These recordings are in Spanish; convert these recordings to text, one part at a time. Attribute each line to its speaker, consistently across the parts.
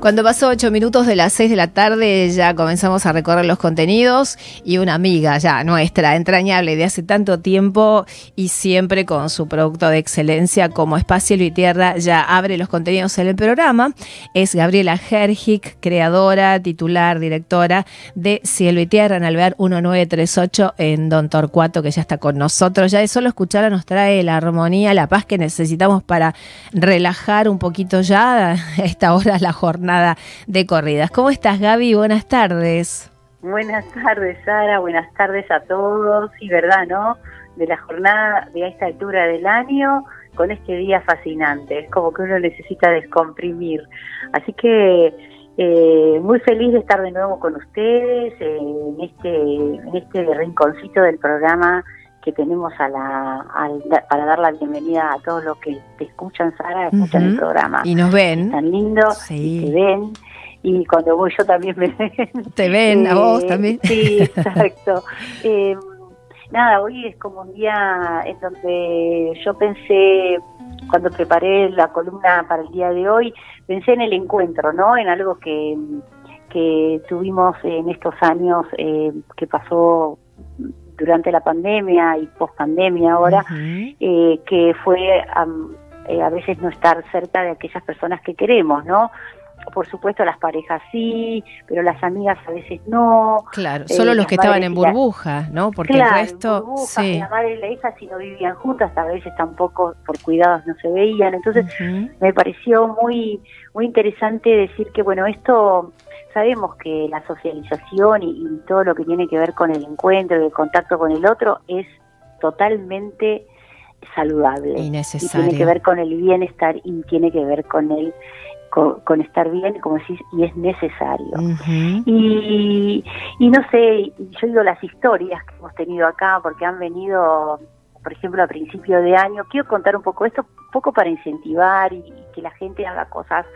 Speaker 1: Cuando pasó ocho minutos de las seis de la tarde ya comenzamos a recorrer los contenidos y una amiga ya nuestra, entrañable de hace tanto tiempo y siempre con su producto de excelencia como Espacio y Tierra ya abre los contenidos en el programa. Es Gabriela Hergic, creadora, titular, directora de Cielo y Tierra en Alvear 1938 en Don Torcuato que ya está con nosotros. Ya de solo escucharla nos trae la armonía, la paz que necesitamos para relajar un poquito ya a esta hora la jornada de corridas. ¿Cómo estás, Gaby? Buenas tardes.
Speaker 2: Buenas tardes, Sara. Buenas tardes a todos. Y verdad, ¿no? De la jornada de esta altura del año con este día fascinante. Es como que uno necesita descomprimir. Así que eh, muy feliz de estar de nuevo con ustedes en este en este rinconcito del programa que tenemos a la, para dar la bienvenida a todos los que te escuchan, Sara, escuchan el programa.
Speaker 1: Y nos ven.
Speaker 2: Tan lindo, sí. te ven. Y cuando voy yo también me ven.
Speaker 1: Te ven, a vos eh, también.
Speaker 2: Sí, exacto. eh, nada, hoy es como un día en donde yo pensé, cuando preparé la columna para el día de hoy, pensé en el encuentro, ¿no? En algo que, que tuvimos en estos años eh, que pasó durante la pandemia y post pandemia ahora, eh, que fue eh, a veces no estar cerca de aquellas personas que queremos, ¿no? Por supuesto las parejas sí, pero las amigas a veces no.
Speaker 1: Claro, solo los que estaban en burbuja, ¿no? Porque el resto,
Speaker 2: sí. La madre y la hija si no vivían juntas, a veces tampoco por cuidados no se veían. Entonces me pareció muy muy interesante decir que bueno esto sabemos que la socialización y, todo lo que tiene que ver con el encuentro y el contacto con el otro es totalmente saludable.
Speaker 1: Y necesario.
Speaker 2: tiene que ver con el bienestar y tiene que ver con el con, estar bien, como decís, y es necesario. y, y no sé, yo digo las historias que hemos tenido acá, porque han venido, por ejemplo, a principio de año, quiero contar un poco esto, un poco para incentivar y que la gente haga cosas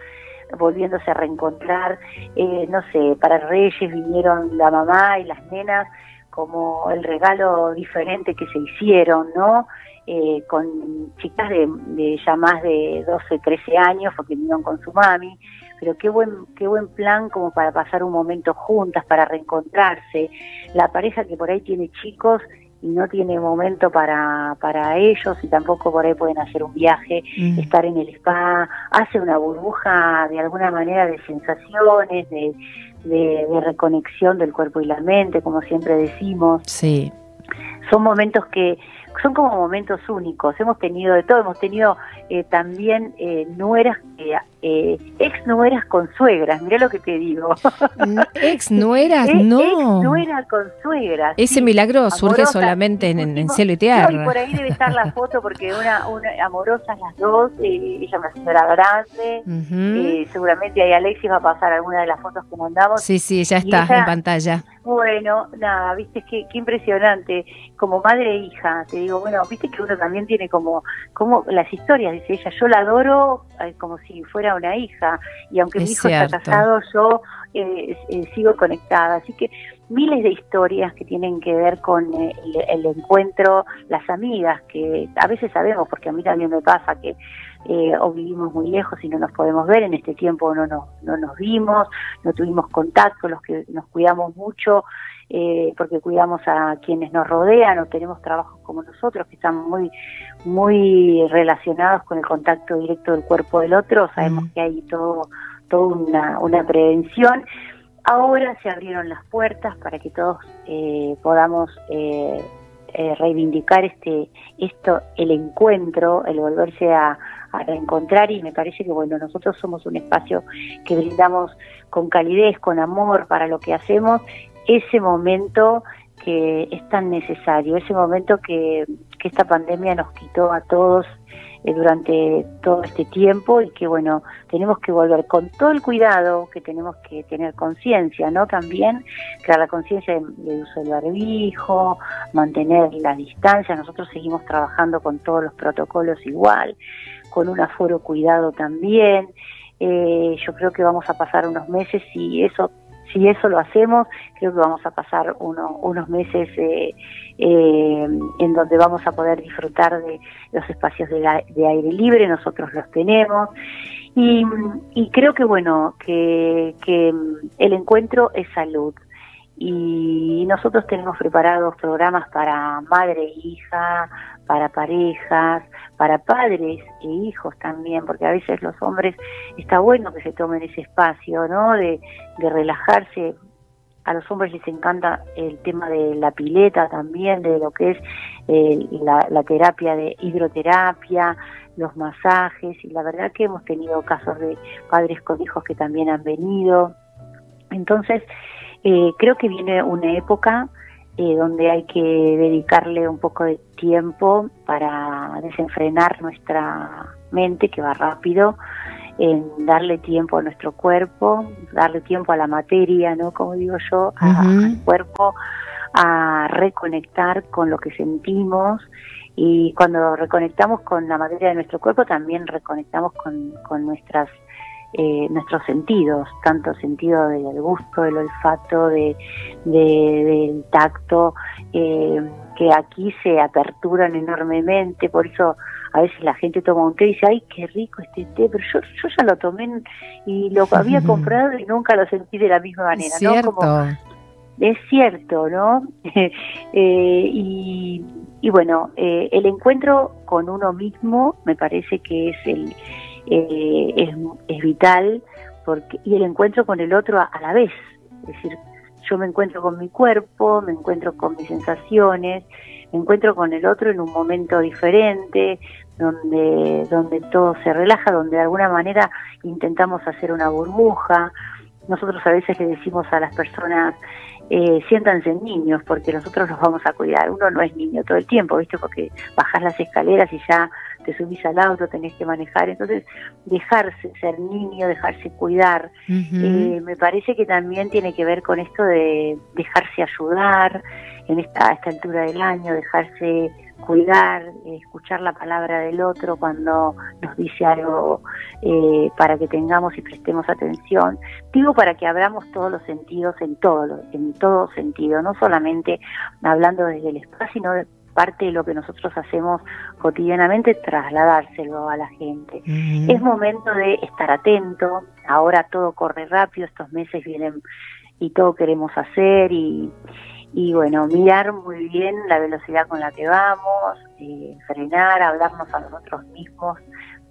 Speaker 2: volviéndose a reencontrar. Eh, no sé, para Reyes vinieron la mamá y las nenas como el regalo diferente que se hicieron, ¿no? Eh, con chicas de, ya más de 12, 13 años, porque vinieron con su mami, pero qué buen, qué buen plan como para pasar un momento juntas, para reencontrarse. La pareja que por ahí tiene chicos y no tiene momento para, para ellos y tampoco por ahí pueden hacer un viaje, mm. estar en el spa, hace una burbuja de alguna manera de sensaciones, de, de, de, reconexión del cuerpo y la mente, como siempre decimos.
Speaker 1: Sí.
Speaker 2: Son momentos que son como momentos únicos. Hemos tenido de todo, hemos tenido eh, también eh, nueras, eh, ex nueras con suegras, mira lo que te digo.
Speaker 1: Ex nueras, no.
Speaker 2: Ex nuera con suegras.
Speaker 1: Ese milagro surge solamente en, cielo y tierra.
Speaker 2: y por ahí debe estar la foto porque una, una amorosas las dos, ella es una señora grande, seguramente ahí Alexis va a pasar alguna de las fotos que mandamos.
Speaker 1: Sí, sí, ya está en pantalla.
Speaker 2: Bueno, nada, viste, qué, qué impresionante. Como madre e hija, te digo, bueno, viste que uno también tiene como, como las historias, dice ella, yo la adoro eh, como si fuera una hija, y aunque mi hijo está casado, yo eh, eh, sigo conectada. Así que miles de historias que tienen que ver con el, encuentro, las amigas, que a veces sabemos, porque a mí también me pasa que o vivimos muy lejos y no nos podemos ver, en este tiempo no nos, no nos vimos, no tuvimos contacto, los que nos cuidamos mucho, eh, porque cuidamos a quienes nos rodean o tenemos trabajos como nosotros que están muy muy relacionados con el contacto directo del cuerpo del otro, sabemos que hay todo toda una, una prevención. Ahora se abrieron las puertas para que todos eh, podamos eh, reivindicar este esto el encuentro, el volverse a, a reencontrar y me parece que bueno nosotros somos un espacio que brindamos con calidez, con amor para lo que hacemos ese momento que es tan necesario, ese momento que, que esta pandemia nos quitó a todos eh, durante todo este tiempo y que bueno, tenemos que volver con todo el cuidado que tenemos que tener conciencia, ¿no? También, crear la conciencia del uso del barbijo, mantener la distancia, nosotros seguimos trabajando con todos los protocolos igual, con un aforo cuidado también, eh, yo creo que vamos a pasar unos meses y eso si eso lo hacemos, creo que vamos a pasar unos meses eh, eh, en donde vamos a poder disfrutar de los espacios de, aire libre, nosotros los tenemos. Y, y creo que bueno, que, que el encuentro es salud y nosotros tenemos preparados programas para madre e hija, para parejas, para padres e hijos también, porque a veces los hombres está bueno que se tomen ese espacio, ¿no? De, relajarse. A los hombres les encanta el tema de la pileta también, de lo que es eh, la, la terapia de hidroterapia, los masajes, y la verdad que hemos tenido casos de padres con hijos que también han venido. Entonces, eh, creo que viene una época eh, donde hay que dedicarle un poco de tiempo para desenfrenar nuestra mente, que va rápido, en darle tiempo a nuestro cuerpo, darle tiempo a la materia, ¿no? Como digo yo, al cuerpo, a reconectar con lo que sentimos y cuando reconectamos con la materia de nuestro cuerpo también reconectamos con, con nuestras eh, nuestros sentidos, tanto sentido del gusto, del olfato, de, del tacto, eh, que aquí se aperturan enormemente, por eso a veces la gente toma un té y dice, ay, qué rico este té, pero yo, yo ya lo tomé y lo había comprado y nunca lo sentí de la misma manera, ¿no? Como, es cierto, ¿no? eh, y, y, bueno, eh, el encuentro con uno mismo me parece que es el, eh, es, vital porque y el encuentro con el otro a, la vez es decir yo me encuentro con mi cuerpo me encuentro con mis sensaciones me encuentro con el otro en un momento diferente donde donde todo se relaja donde de alguna manera intentamos hacer una burbuja nosotros a veces le decimos a las personas eh, siéntanse niños porque nosotros los vamos a cuidar. Uno no es niño todo el tiempo, ¿viste? Porque bajas las escaleras y ya te subís al auto, tenés que manejar. Entonces, dejarse ser niño, dejarse cuidar, eh, me parece que también tiene que ver con esto de dejarse ayudar en esta, a esta altura del año, dejarse cuidar, escuchar la palabra del otro cuando nos dice algo eh, para que tengamos y prestemos atención. Digo para que abramos todos los sentidos en todo, en todo sentido, no solamente hablando desde el espacio, sino de parte de lo que nosotros hacemos cotidianamente, trasladárselo a la gente. Es momento de estar atento, ahora todo corre rápido, estos meses vienen y todo queremos hacer y, y bueno, mirar muy bien la velocidad con la que vamos, eh, frenar, hablarnos a nosotros mismos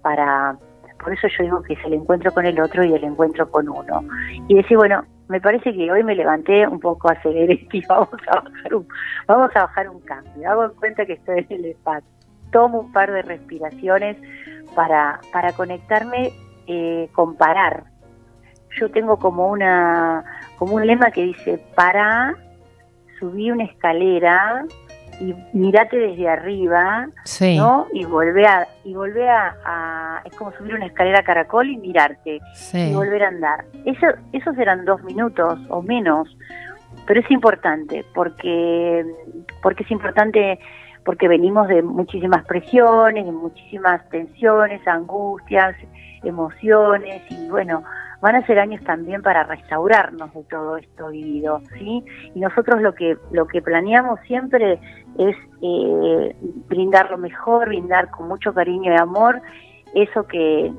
Speaker 2: para, por eso yo digo que es el encuentro con el otro y el encuentro con uno. Y decir, bueno, me parece que hoy me levanté un poco aceleré y vamos a bajar un, vamos a bajar un cambio. Hago en cuenta que estoy en el espacio. Tomo un par de respiraciones para, para conectarme, eh, comparar. Yo tengo como una, como un lema que dice para subí una escalera y mirate desde arriba, ¿no? Y volver a y volver a, es como subir una escalera caracol y mirarte y volver a andar. Eso esos eran dos minutos o menos, pero es importante porque porque es importante porque venimos de muchísimas presiones, de muchísimas tensiones, angustias, emociones y bueno, van a ser años también para restaurarnos de todo esto vivido, ¿sí? Y nosotros lo que lo que planeamos siempre es eh, brindar lo mejor, brindar con mucho cariño y amor eso que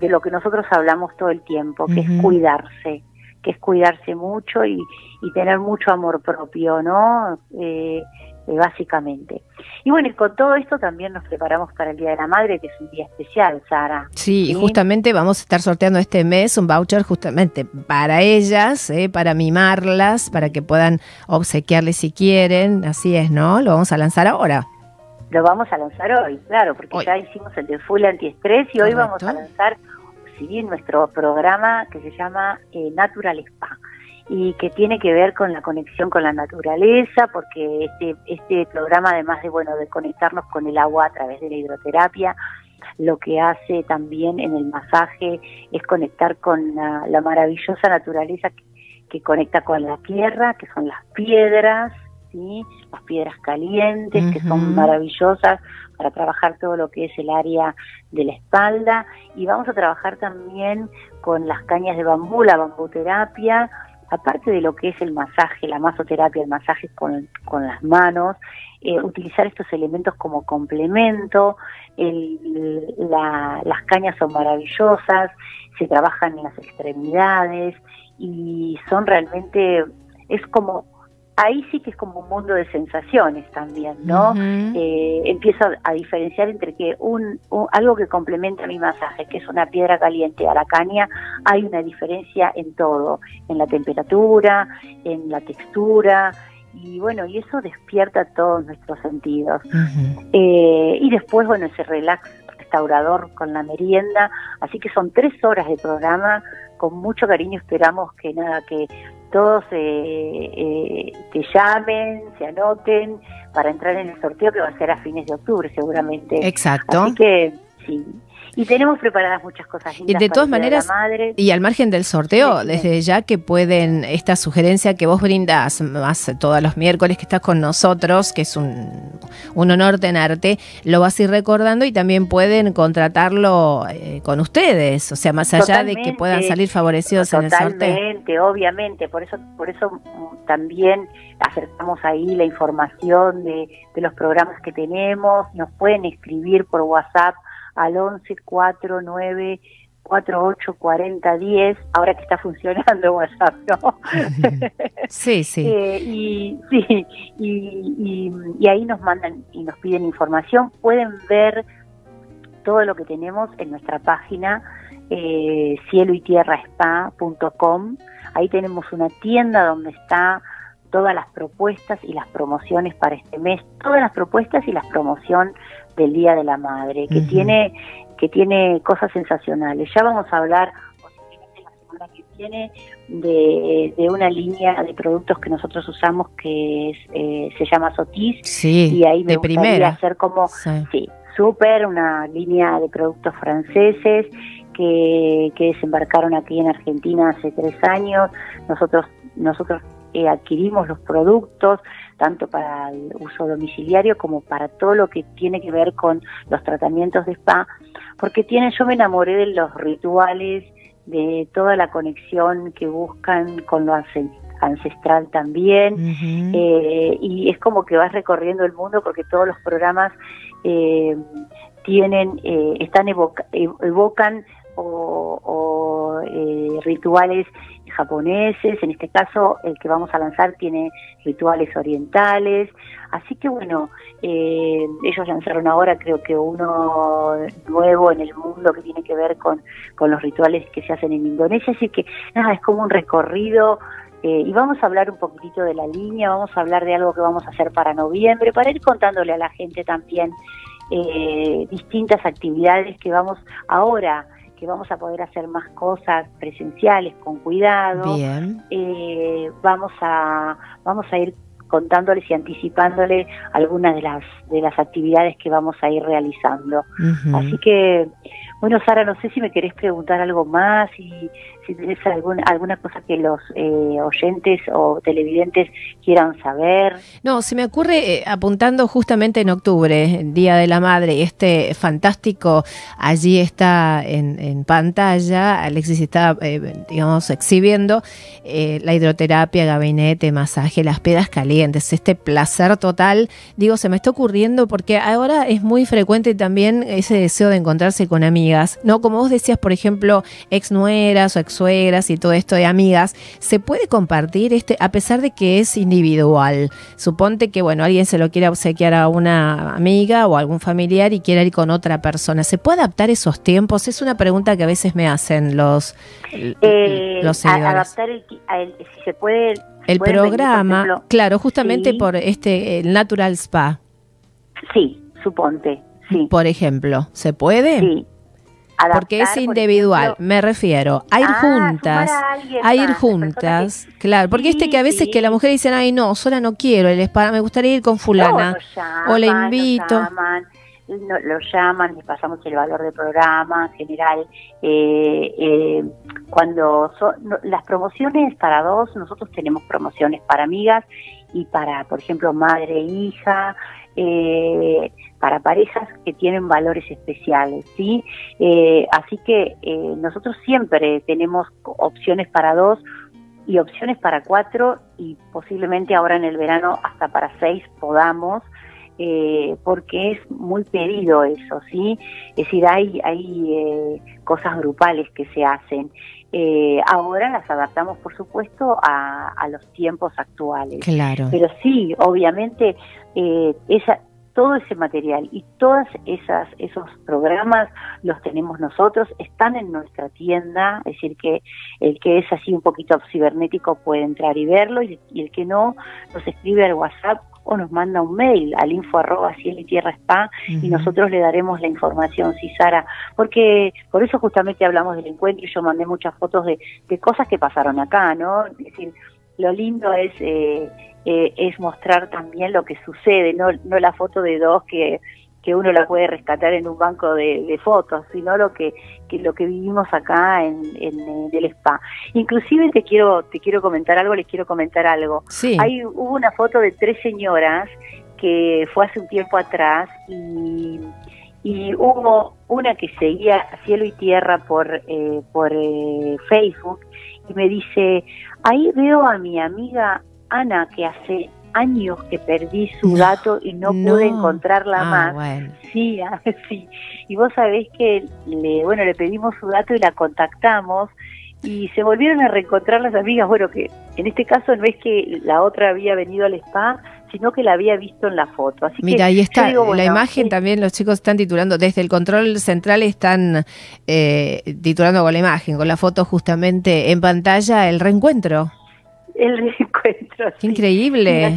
Speaker 2: de lo que nosotros hablamos todo el tiempo, que es cuidarse, que es cuidarse mucho y, y tener mucho amor propio, ¿no? Eh, eh, básicamente. Y bueno, y con todo esto también nos preparamos para el Día de la Madre, que es un día especial, Sara.
Speaker 1: Sí, y justamente vamos a estar sorteando este mes un voucher justamente para ellas, eh, para mimarlas, para que puedan obsequiarles si quieren, así es, ¿no? Lo vamos a lanzar ahora.
Speaker 2: Lo vamos a lanzar hoy, claro, porque ya hicimos el de Full Antiestrés y hoy vamos a lanzar, bien nuestro programa que se llama eh, Natural Spa y que tiene que ver con la conexión con la naturaleza, porque este, este programa, además de, bueno, de conectarnos con el agua a través de la hidroterapia, lo que hace también en el masaje es conectar con la, maravillosa naturaleza que, conecta con la tierra, que son las piedras, ¿sí? las piedras calientes, que son maravillosas para trabajar todo lo que es el área de la espalda. Y vamos a trabajar también con las cañas de bambú, la bambuterapia, aparte de lo que es el masaje, la masoterapia, el masaje con, con las manos, eh, utilizar estos elementos como complemento, las cañas son maravillosas, se trabajan en las extremidades y son realmente, es como ahí sí que es como un mundo de sensaciones también, ¿no? Eh, empiezo a diferenciar entre que un, algo que complementa mi masaje, que es una piedra caliente a la caña, hay una diferencia en todo, en la temperatura, en la textura, y bueno, y eso despierta todos nuestros sentidos. Eh, y después, bueno, ese relax restaurador con la merienda, así que son tres horas de programa, con mucho cariño esperamos que nada, que todos eh, eh, te llamen, se anoten para entrar en el sorteo que va a ser a fines de octubre seguramente.
Speaker 1: Exacto.
Speaker 2: Así que sí, y tenemos preparadas muchas cosas
Speaker 1: Y de todas maneras, y al margen del sorteo, desde ya que pueden, esta sugerencia que vos brindas más todos los miércoles que estás con nosotros, que es un, un honor tenerte, lo vas a ir recordando y también pueden contratarlo eh, con ustedes, o sea, más allá de que puedan salir favorecidos en el sorteo.
Speaker 2: Totalmente, obviamente, por eso, por eso mm, también acercamos ahí la información de, de los programas que tenemos, nos pueden escribir por WhatsApp al 11 4 9 48 40 10, ahora que está funcionando WhatsApp, ¿no?
Speaker 1: Sí, sí.
Speaker 2: Eh, y, sí y, y, ahí nos mandan y nos piden información. Pueden ver todo lo que tenemos en nuestra página eh, cielo y tierra spa.com. Ahí tenemos una tienda donde está todas las propuestas y las promociones para este mes, todas las propuestas y las promoción del Día de la Madre, que tiene que tiene cosas sensacionales. Ya vamos a hablar posiblemente la semana que viene de, de una línea de productos que nosotros usamos que es, eh, se llama Sotis
Speaker 1: sí,
Speaker 2: y ahí me
Speaker 1: de
Speaker 2: gustaría
Speaker 1: primera.
Speaker 2: hacer como sí, súper una línea de productos franceses que, que desembarcaron aquí en Argentina hace tres años. Nosotros nosotros eh, adquirimos los productos, tanto para el uso domiciliario como para todo lo que tiene que ver con los tratamientos de spa, porque tienen, yo me enamoré de los rituales, de toda la conexión que buscan con lo ancestral también, eh, y es como que vas recorriendo el mundo porque todos los programas eh, tienen, están evoca, evocan o, eh, rituales japoneses, en este caso el que vamos a lanzar tiene rituales orientales, así que bueno, eh, ellos lanzaron ahora creo que uno nuevo en el mundo que tiene que ver con, con los rituales que se hacen en Indonesia, así que nada, es como un recorrido eh, y vamos a hablar un poquitito de la línea, vamos a hablar de algo que vamos a hacer para noviembre, para ir contándole a la gente también eh, distintas actividades que vamos ahora que vamos a poder hacer más cosas presenciales con cuidado.
Speaker 1: Bien.
Speaker 2: Eh, vamos a vamos a ir contándoles y anticipándole algunas de las de las actividades que vamos a ir realizando. Así que bueno, Sara, no sé si me querés preguntar algo más y si tenés alguna, alguna cosa que los eh, oyentes o televidentes quieran saber.
Speaker 1: No, se me ocurre eh, apuntando justamente en octubre, Día de la Madre, este fantástico, allí está en, en pantalla, Alexis está, eh, digamos, exhibiendo la hidroterapia, gabinete, masaje, las piedras calientes, este placer total. Digo, se me está ocurriendo porque ahora es muy frecuente también ese deseo de encontrarse con amigas, ¿no? Como vos decías, por ejemplo, ex nueras o ex suegras y todo esto de amigas, se puede compartir este, a pesar de que es individual. Suponte que, bueno, alguien se lo quiera obsequiar a una amiga o algún familiar y quiera ir con otra persona. ¿Se puede adaptar esos tiempos? Es una pregunta que a veces me hacen los,
Speaker 2: eh,
Speaker 1: los seguidores.
Speaker 2: Adaptar el, el, si se puede
Speaker 1: el programa, ejemplo, claro, justamente sí. por este el Natural Spa.
Speaker 2: Sí, suponte, sí.
Speaker 1: Por ejemplo, ¿se puede?
Speaker 2: Sí.
Speaker 1: Adaptar, porque es individual, me refiero, a ir ah, juntas, a, a ir juntas, que, claro, porque sí, este que a veces sí. que la mujer dice, ay no, sola no quiero, el spa, me gustaría ir con fulana,
Speaker 2: no, llaman,
Speaker 1: o le invito.
Speaker 2: Llaman, no, lo llaman, les pasamos el valor del programa, en general, eh, eh, cuando son las promociones para dos, nosotros tenemos promociones para amigas y para, por ejemplo, madre e hija, eh, para parejas que tienen valores especiales, ¿sí? Eh, así que eh, nosotros siempre tenemos opciones para dos y opciones para cuatro y posiblemente ahora en el verano hasta para seis podamos. Eh, porque es muy pedido eso, ¿sí? Es decir, hay, hay eh, cosas grupales que se hacen. Eh, ahora las adaptamos, por supuesto, a, a, los tiempos actuales.
Speaker 1: Claro.
Speaker 2: Pero sí, obviamente, eh, esa, todo ese material y todos esos programas los tenemos nosotros, están en nuestra tienda, es decir, que el que es así un poquito cibernético puede entrar y verlo y, el que no nos escribe al WhatsApp o nos manda un mail al info arroba cielo y tierra spa y nosotros le daremos la información, sí, Sara, porque por eso justamente hablamos del encuentro y yo mandé muchas fotos de, de cosas que pasaron acá, ¿no? Es decir, lo lindo es eh, eh, es mostrar también lo que sucede, no, no la foto de dos que, que uno la puede rescatar en un banco de, fotos, sino lo que, que, lo que vivimos acá en, en, el spa. Inclusive te quiero te quiero comentar algo, les quiero comentar algo.
Speaker 1: Sí.
Speaker 2: Hay hubo una foto de tres señoras que fue hace un tiempo atrás y, y hubo una que seguía cielo y tierra por eh, por eh, Facebook y me dice ahí veo a mi amiga Ana, que hace años que perdí su dato y no, pude encontrarla
Speaker 1: ah,
Speaker 2: más. Sí, ah, sí. Y vos sabés que le, bueno, le pedimos su dato y la contactamos y se volvieron a reencontrar las amigas. Bueno, que en este caso no es que la otra había venido al spa, sino que la había visto en la foto. Así
Speaker 1: Mira,
Speaker 2: ahí
Speaker 1: está la imagen también, los chicos están titulando, desde el control central están eh, titulando con la imagen, con la foto justamente en pantalla, el reencuentro
Speaker 2: el reencuentro.
Speaker 1: Increíble.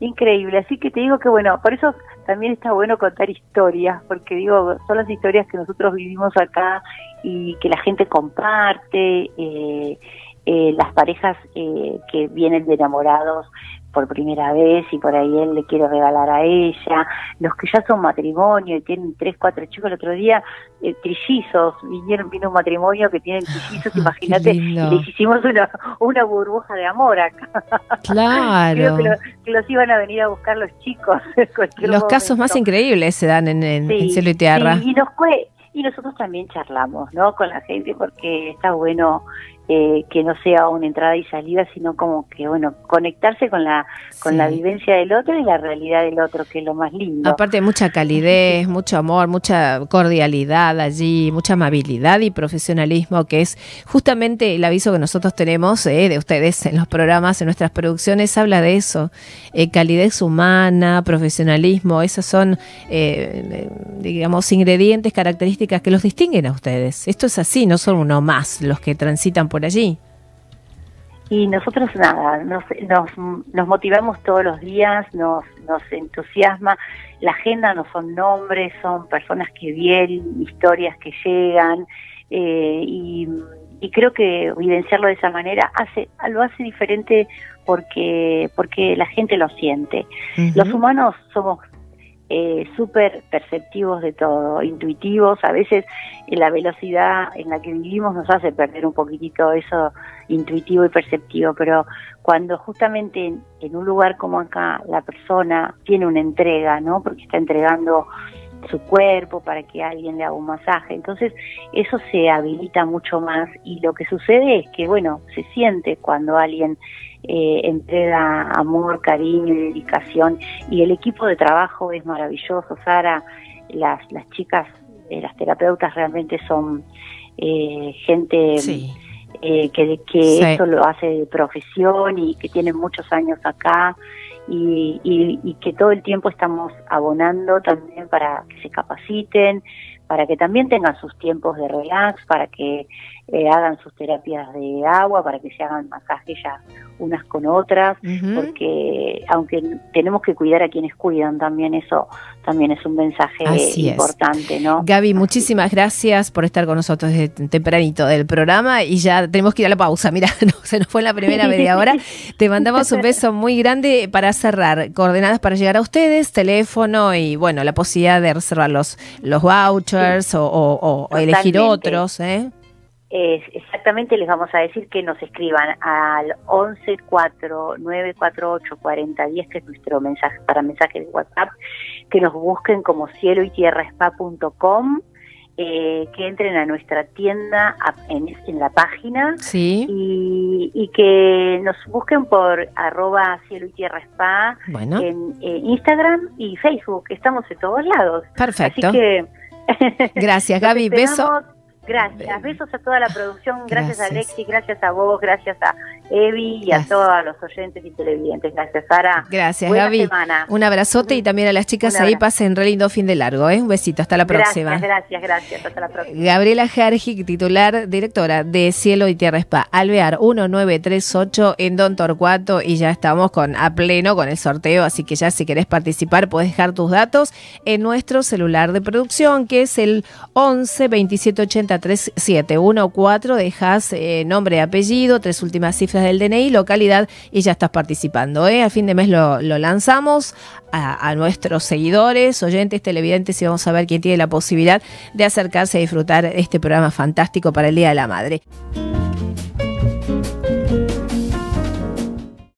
Speaker 2: increíble. Así que te digo que bueno, por eso también está bueno contar historias, porque digo, son las historias que nosotros vivimos acá y que la gente comparte, eh, eh, las parejas eh, que vienen de enamorados por primera vez y por ahí él le quiere regalar a ella, los que ya son matrimonio y tienen tres, cuatro chicos, el otro día eh, trillizos, vinieron, vino un matrimonio que tienen trillizos, imagínate, y les hicimos una, una burbuja de amor acá.
Speaker 1: Claro.
Speaker 2: Creo que, los iban a venir a buscar los chicos.
Speaker 1: Los casos más increíbles se dan en, en, Cielo y Tierra.
Speaker 2: y nos fue, y nosotros también charlamos, ¿no? Con la gente porque está bueno eh, que no sea una entrada y salida, sino como que, bueno, conectarse con la con la vivencia del otro y la realidad del otro, que es lo más lindo.
Speaker 1: Aparte, mucha calidez, mucho amor, mucha cordialidad allí, mucha amabilidad y profesionalismo, que es justamente el aviso que nosotros tenemos eh, de ustedes en los programas, en nuestras producciones, habla de eso. Eh, calidez humana, profesionalismo, esas son, digamos, ingredientes, características que los distinguen a ustedes. Esto es así, no son uno más los que transitan por allí.
Speaker 2: Y nosotros nada, nos, nos, motivamos todos los días, nos, nos entusiasma. La agenda no son nombres, son personas que vienen, historias que llegan. Eh, y, creo que evidenciarlo de esa manera hace lo hace diferente porque porque la gente lo siente. Los humanos somos eh, súper perceptivos de todo, intuitivos, a veces la velocidad en la que vivimos nos hace perder un poquitito eso intuitivo y perceptivo, pero cuando justamente en, un lugar como acá la persona tiene una entrega, ¿no? Porque está entregando su cuerpo para que alguien le haga un masaje. Entonces eso se habilita mucho más y lo que sucede es que, bueno, se siente cuando alguien eh, entrega amor, cariño y dedicación. Y el equipo de trabajo es maravilloso. Sara, las, las chicas, eh, las terapeutas realmente son eh, gente... Eh, que, que eso lo hace de profesión y que tienen muchos años acá. Y, y, que todo el tiempo estamos abonando también para que se capaciten, para que también tengan sus tiempos de relax, para que eh, hagan sus terapias de agua, para que se hagan masajes ya unas con otras, porque aunque tenemos que cuidar a quienes cuidan, también eso también es un mensaje importante, ¿no?
Speaker 1: Gaby, muchísimas gracias por estar con nosotros desde tempranito del programa y ya tenemos que ir a la pausa. Mira, se nos fue la primera media hora. Te mandamos un beso muy grande para cerrar. Coordenadas para llegar a ustedes, teléfono y bueno, la posibilidad de reservar los, los vouchers o, elegir otros, ¿eh?
Speaker 2: Exactamente les vamos a decir que nos escriban al 1149484010, que es nuestro mensaje para mensaje de WhatsApp, que nos busquen como cielo y tierra spa.com eh, que entren a nuestra tienda en, en la página
Speaker 1: sí.
Speaker 2: y, que nos busquen por arroba cielo y tierra spa en, Instagram y Facebook. Estamos en todos lados.
Speaker 1: Perfecto.
Speaker 2: Así que
Speaker 1: Gracias, Gaby. Beso.
Speaker 2: Gracias, besos a toda la producción, gracias, a Alexi, gracias a vos, gracias a Evi y a todos los oyentes y televidentes. Gracias, Sara.
Speaker 1: Gracias, Gaby. Un abrazote y también a las chicas ahí. pasen re lindo fin de largo, ¿eh? Un besito, hasta la próxima.
Speaker 2: Gracias, gracias, hasta la próxima.
Speaker 1: Gabriela Jargi, titular, directora de Cielo y Tierra Spa, Alvear 1938 en Don Torcuato. Y ya estamos con a pleno con el sorteo, así que ya si querés participar puedes dejar tus datos en nuestro celular de producción que es el 11 27 80 3714, dejas eh, nombre apellido, tres últimas cifras del DNI, localidad y ya estás participando. ¿eh? A fin de mes lo, lanzamos a, a, nuestros seguidores, oyentes, televidentes y vamos a ver quién tiene la posibilidad de acercarse a disfrutar este programa fantástico para el Día de la Madre.